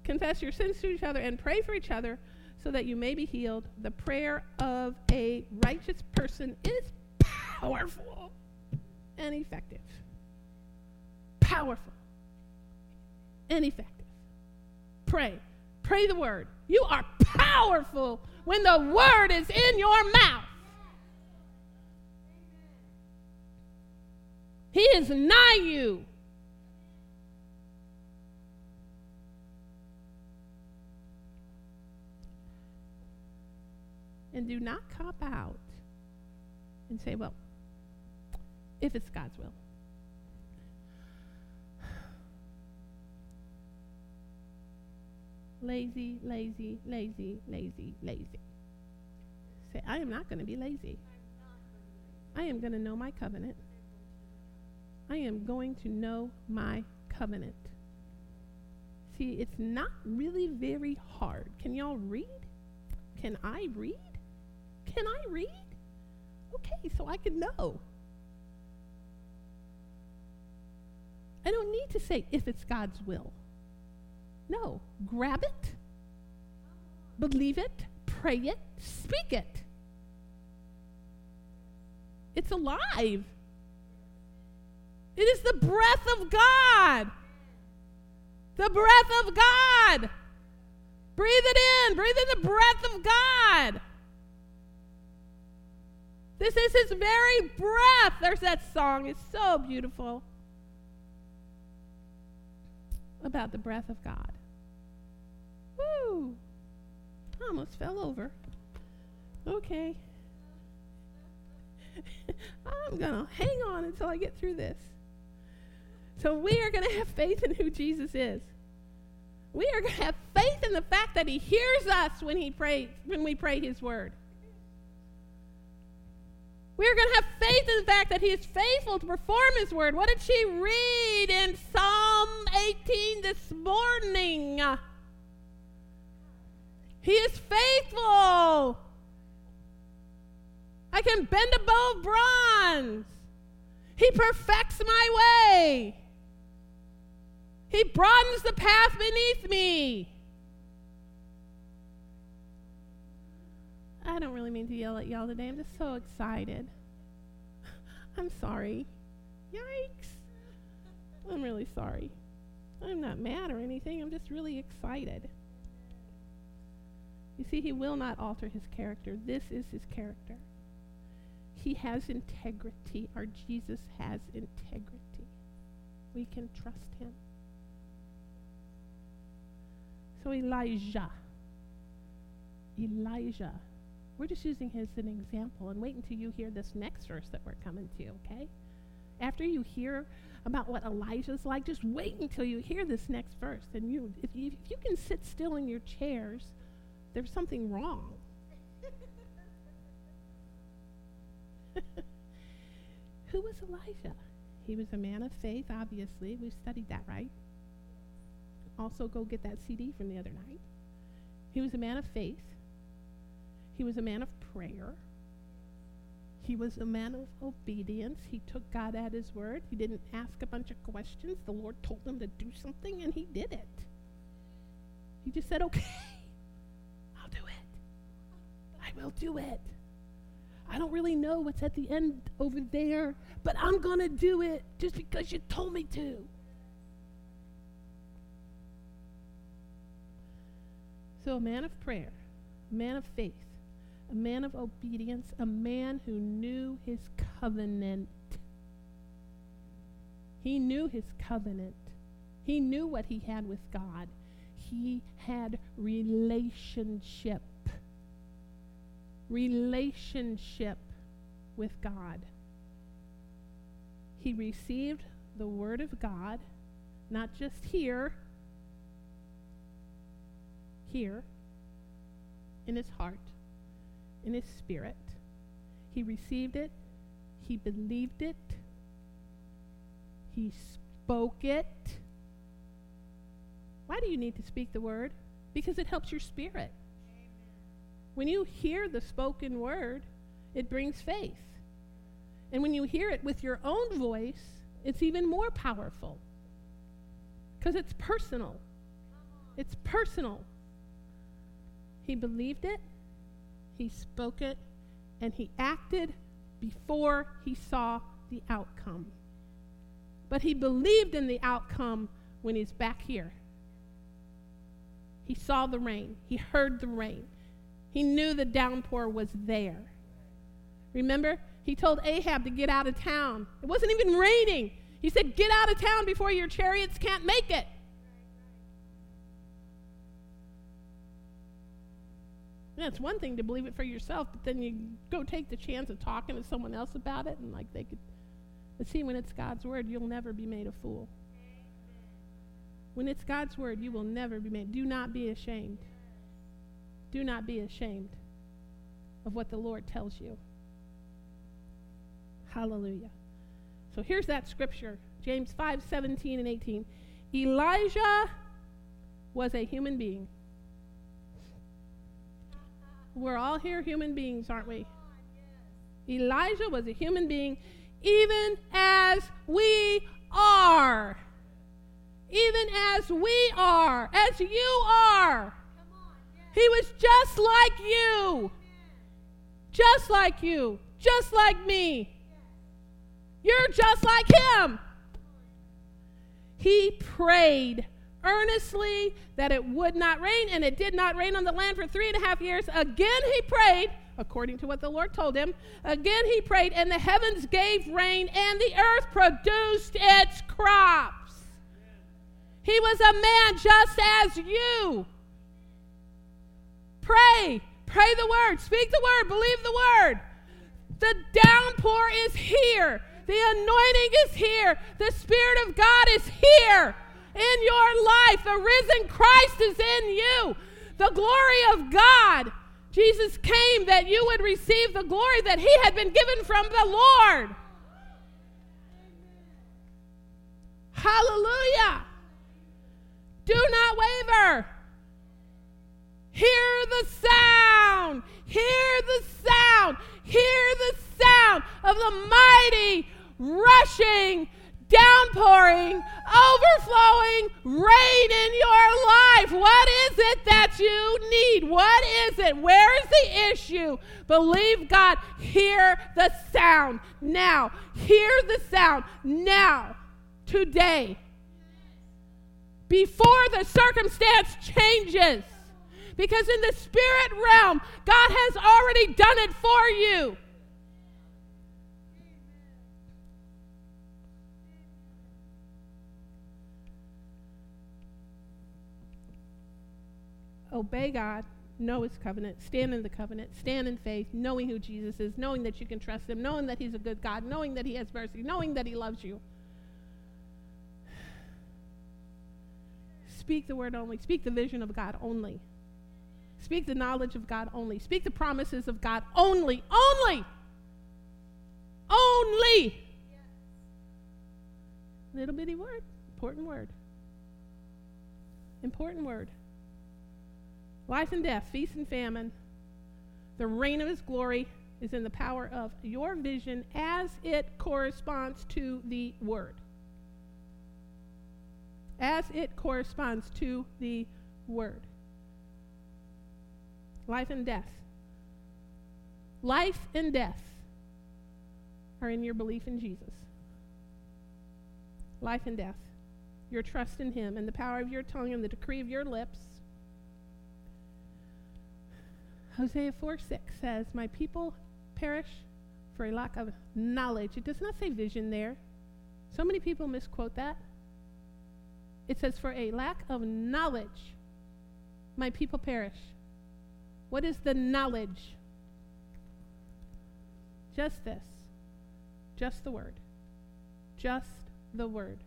confess your sins to each other and pray for each other so that you may be healed. The prayer of a righteous person is powerful and effective. Powerful and effective. Pray. Pray the word. You are powerful when the word is in your mouth. He is nigh you. And do not cop out and say, well, if it's God's will. Lazy, lazy, lazy, lazy, lazy. Say, I am not going to be lazy. I am going to know my covenant. I am going to know my covenant. See, it's not really very hard. Can y'all read? Can I read? Can I read? Okay, so I can know. I don't need to say if it's God's will. No, grab it, believe it, pray it, speak it. It's alive. It is the breath of God. The breath of God. Breathe it in. Breathe in the breath of God. This is his very breath. There's that song. It's so beautiful about the breath of God. Woo! I almost fell over. Okay. I'm going to hang on until I get through this. So we are going to have faith in who Jesus is. We are going to have faith in the fact that he hears us when he pray when we pray his word. We are going to have faith in the fact that he is faithful to perform his word. What did she read in Psalm 18 this morning? He is faithful. I can bend a bow of bronze. He perfects my way. He broadens the path beneath me. I don't really mean to yell at y'all today. I'm just so excited. I'm sorry. Yikes. I'm really sorry. I'm not mad or anything. I'm just really excited. You see, he will not alter his character. This is his character. He has integrity. Our Jesus has integrity. We can trust him. So, Elijah. Elijah we're just using his as an example and wait until you hear this next verse that we're coming to, okay? After you hear about what Elijah's like, just wait until you hear this next verse. And you, if you, if you can sit still in your chairs, there's something wrong. Who was Elijah? He was a man of faith, obviously. We studied that, right? Also, go get that CD from the other night. He was a man of faith. He was a man of prayer. He was a man of obedience. He took God at his word. He didn't ask a bunch of questions. The Lord told him to do something, and he did it. He just said, Okay, I'll do it. I will do it. I don't really know what's at the end over there, but I'm going to do it just because you told me to. So, a man of prayer, man of faith, a man of obedience, a man who knew his covenant. He knew his covenant. He knew what he had with God. He had relationship. Relationship with God. He received the Word of God, not just here, here, in his heart, in his spirit. He received it, he believed it, he spoke it. Why do you need to speak the word? Because it helps your spirit. When you hear the spoken word, it brings faith. And when you hear it with your own voice, it's even more powerful. Because it's personal. It's personal. He believed it, he spoke it, and he acted before he saw the outcome. But he believed in the outcome when he's back here. He saw the rain, he heard the rain, he knew the downpour was there. Remember, he told Ahab to get out of town. It wasn't even raining. He said, Get out of town before your chariots can't make it. It's one thing to believe it for yourself, but then you go take the chance of talking to someone else about it, and like they could. But see, when it's God's word, you'll never be made a fool. When it's God's word, you will never be made. Do not be ashamed. Do not be ashamed of what the Lord tells you. Hallelujah. So here's that scripture James 5 17 and 18. Elijah was a human being. We're all here human beings, aren't we? Elijah was a human being, even as we are. Even as we are, as you are. He was just like you. Just like you. Just like me. You're just like him. He prayed earnestly that it would not rain, and it did not rain on the land for three and a half years. Again he prayed, according to what the Lord told him. Again he prayed, and the heavens gave rain, and the earth produced its crops. He was a man just as you. Pray. Pray the word. Speak the word. Believe the word. The downpour is here. The anointing is here. The Spirit of God is here in your life. The risen Christ is in you. The glory of God. Jesus came that you would receive the glory that he had been given from the Lord. Hallelujah. Do not waver. Hear the sound. Hear the sound. Hear the sound of the mighty rushing downpouring, overflowing rain in your life. What is it that you need? What is it? Where is the issue? Believe God. Hear the sound now. Hear the sound now, today, before the circumstance changes. Because in the spirit realm, God has already done it for you. Obey God, know his covenant, stand in the covenant, stand in faith, knowing who Jesus is, knowing that you can trust him, knowing that he's a good God, knowing that he has mercy, knowing that he loves you. Speak the word only. Speak the vision of God only. Speak the knowledge of God only. Speak the promises of God only. Only. Only. Little bitty word. Important word. Important word Life and death, feast and famine. The reign of his glory is in the power of your vision as it corresponds to the word. As it corresponds to the word. Life and death. Life and death are in your belief in Jesus. Life and death. Your trust in him and the power of your tongue and the decree of your lips Hosea 4 6 says, My people perish for a lack of knowledge. It does not say vision there. So many people misquote that. It says, For a lack of knowledge, my people perish. What is the knowledge? Just this. Just the word. Just the word.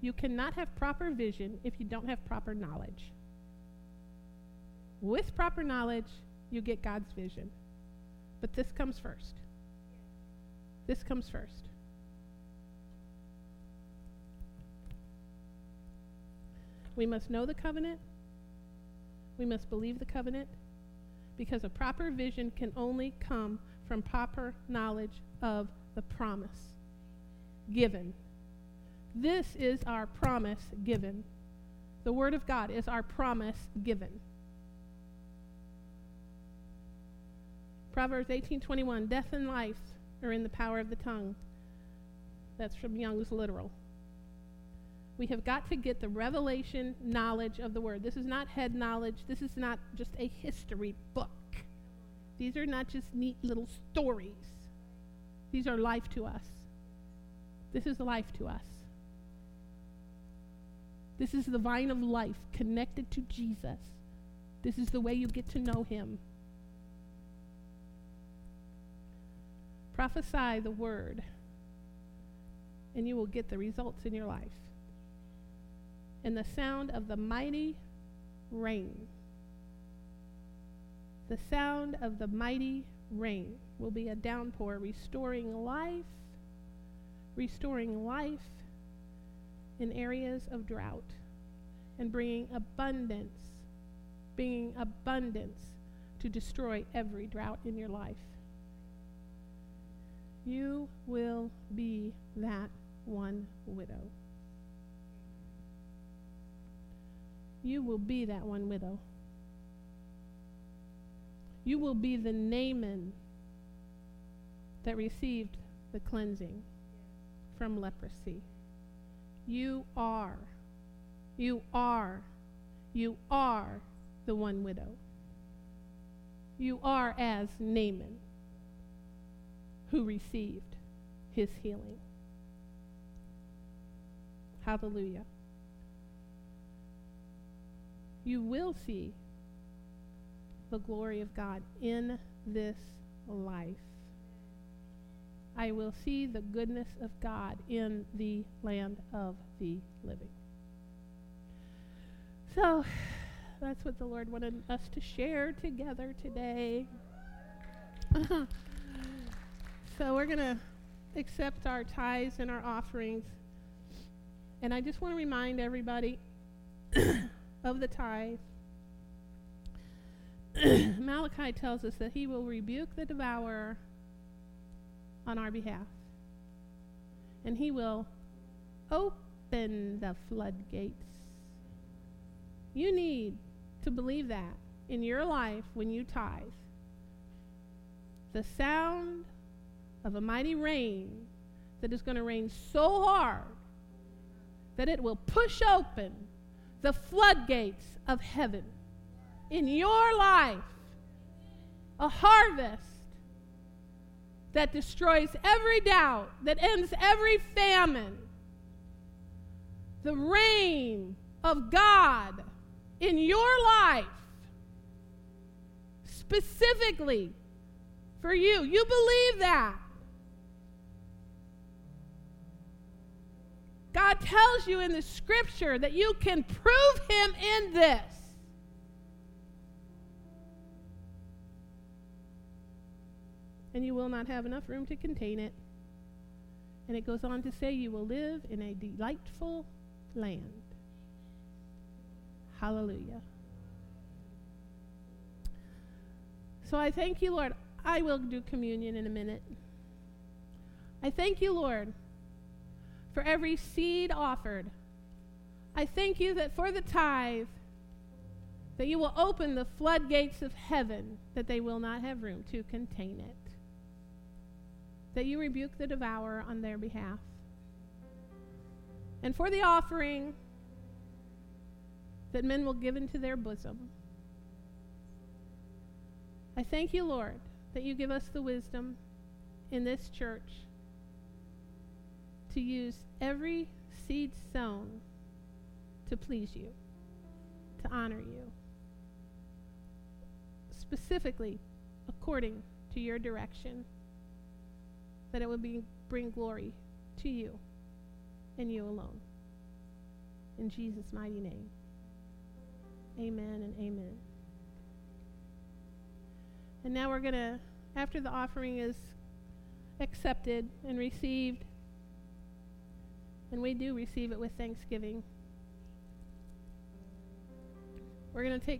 You cannot have proper vision if you don't have proper knowledge. With proper knowledge, you get God's vision. But this comes first. This comes first. We must know the covenant. We must believe the covenant because a proper vision can only come from proper knowledge of the promise given. This is our promise given. The Word of God is our promise given. Proverbs 18:21, death and life are in the power of the tongue. That's from Young's literal. We have got to get the revelation knowledge of the word. This is not head knowledge. This is not just a history book. These are not just neat little stories. These are life to us. This is life to us. This is the vine of life connected to Jesus. This is the way you get to know him. Prophesy the word, and you will get the results in your life. And the sound of the mighty rain, the sound of the mighty rain will be a downpour, restoring life, restoring life in areas of drought, and bringing abundance, bringing abundance to destroy every drought in your life. You will be that one widow. You will be that one widow. You will be the Naaman that received the cleansing from leprosy. You are, you are, you are the one widow. You are as Naaman who received his healing. Hallelujah. You will see the glory of God in this life. I will see the goodness of God in the land of the living. So, that's what the Lord wanted us to share together today. So we're going to accept our tithes and our offerings. And I just want to remind everybody of the tithe. Malachi tells us that he will rebuke the devourer on our behalf. And he will open the floodgates. You need to believe that in your life when you tithe. The sound of a mighty rain that is going to rain so hard that it will push open the floodgates of heaven in your life. A harvest that destroys every doubt, that ends every famine. The rain of God in your life, specifically for you. You believe that. God tells you in the scripture that you can prove him in this. And you will not have enough room to contain it. And it goes on to say, You will live in a delightful land. Hallelujah. So I thank you, Lord. I will do communion in a minute. I thank you, Lord, for every seed offered. I thank you that for the tithe, that you will open the floodgates of heaven, that they will not have room to contain it. That you rebuke the devourer on their behalf. And for the offering, that men will give into their bosom. I thank you, Lord, that you give us the wisdom in this church to use every seed sown to please you, to honor you, specifically according to your direction, that it would be, bring glory to you and you alone. In Jesus' mighty name. Amen and amen. And now we're going to, after the offering is accepted and received, and we do receive it with thanksgiving, we're going to take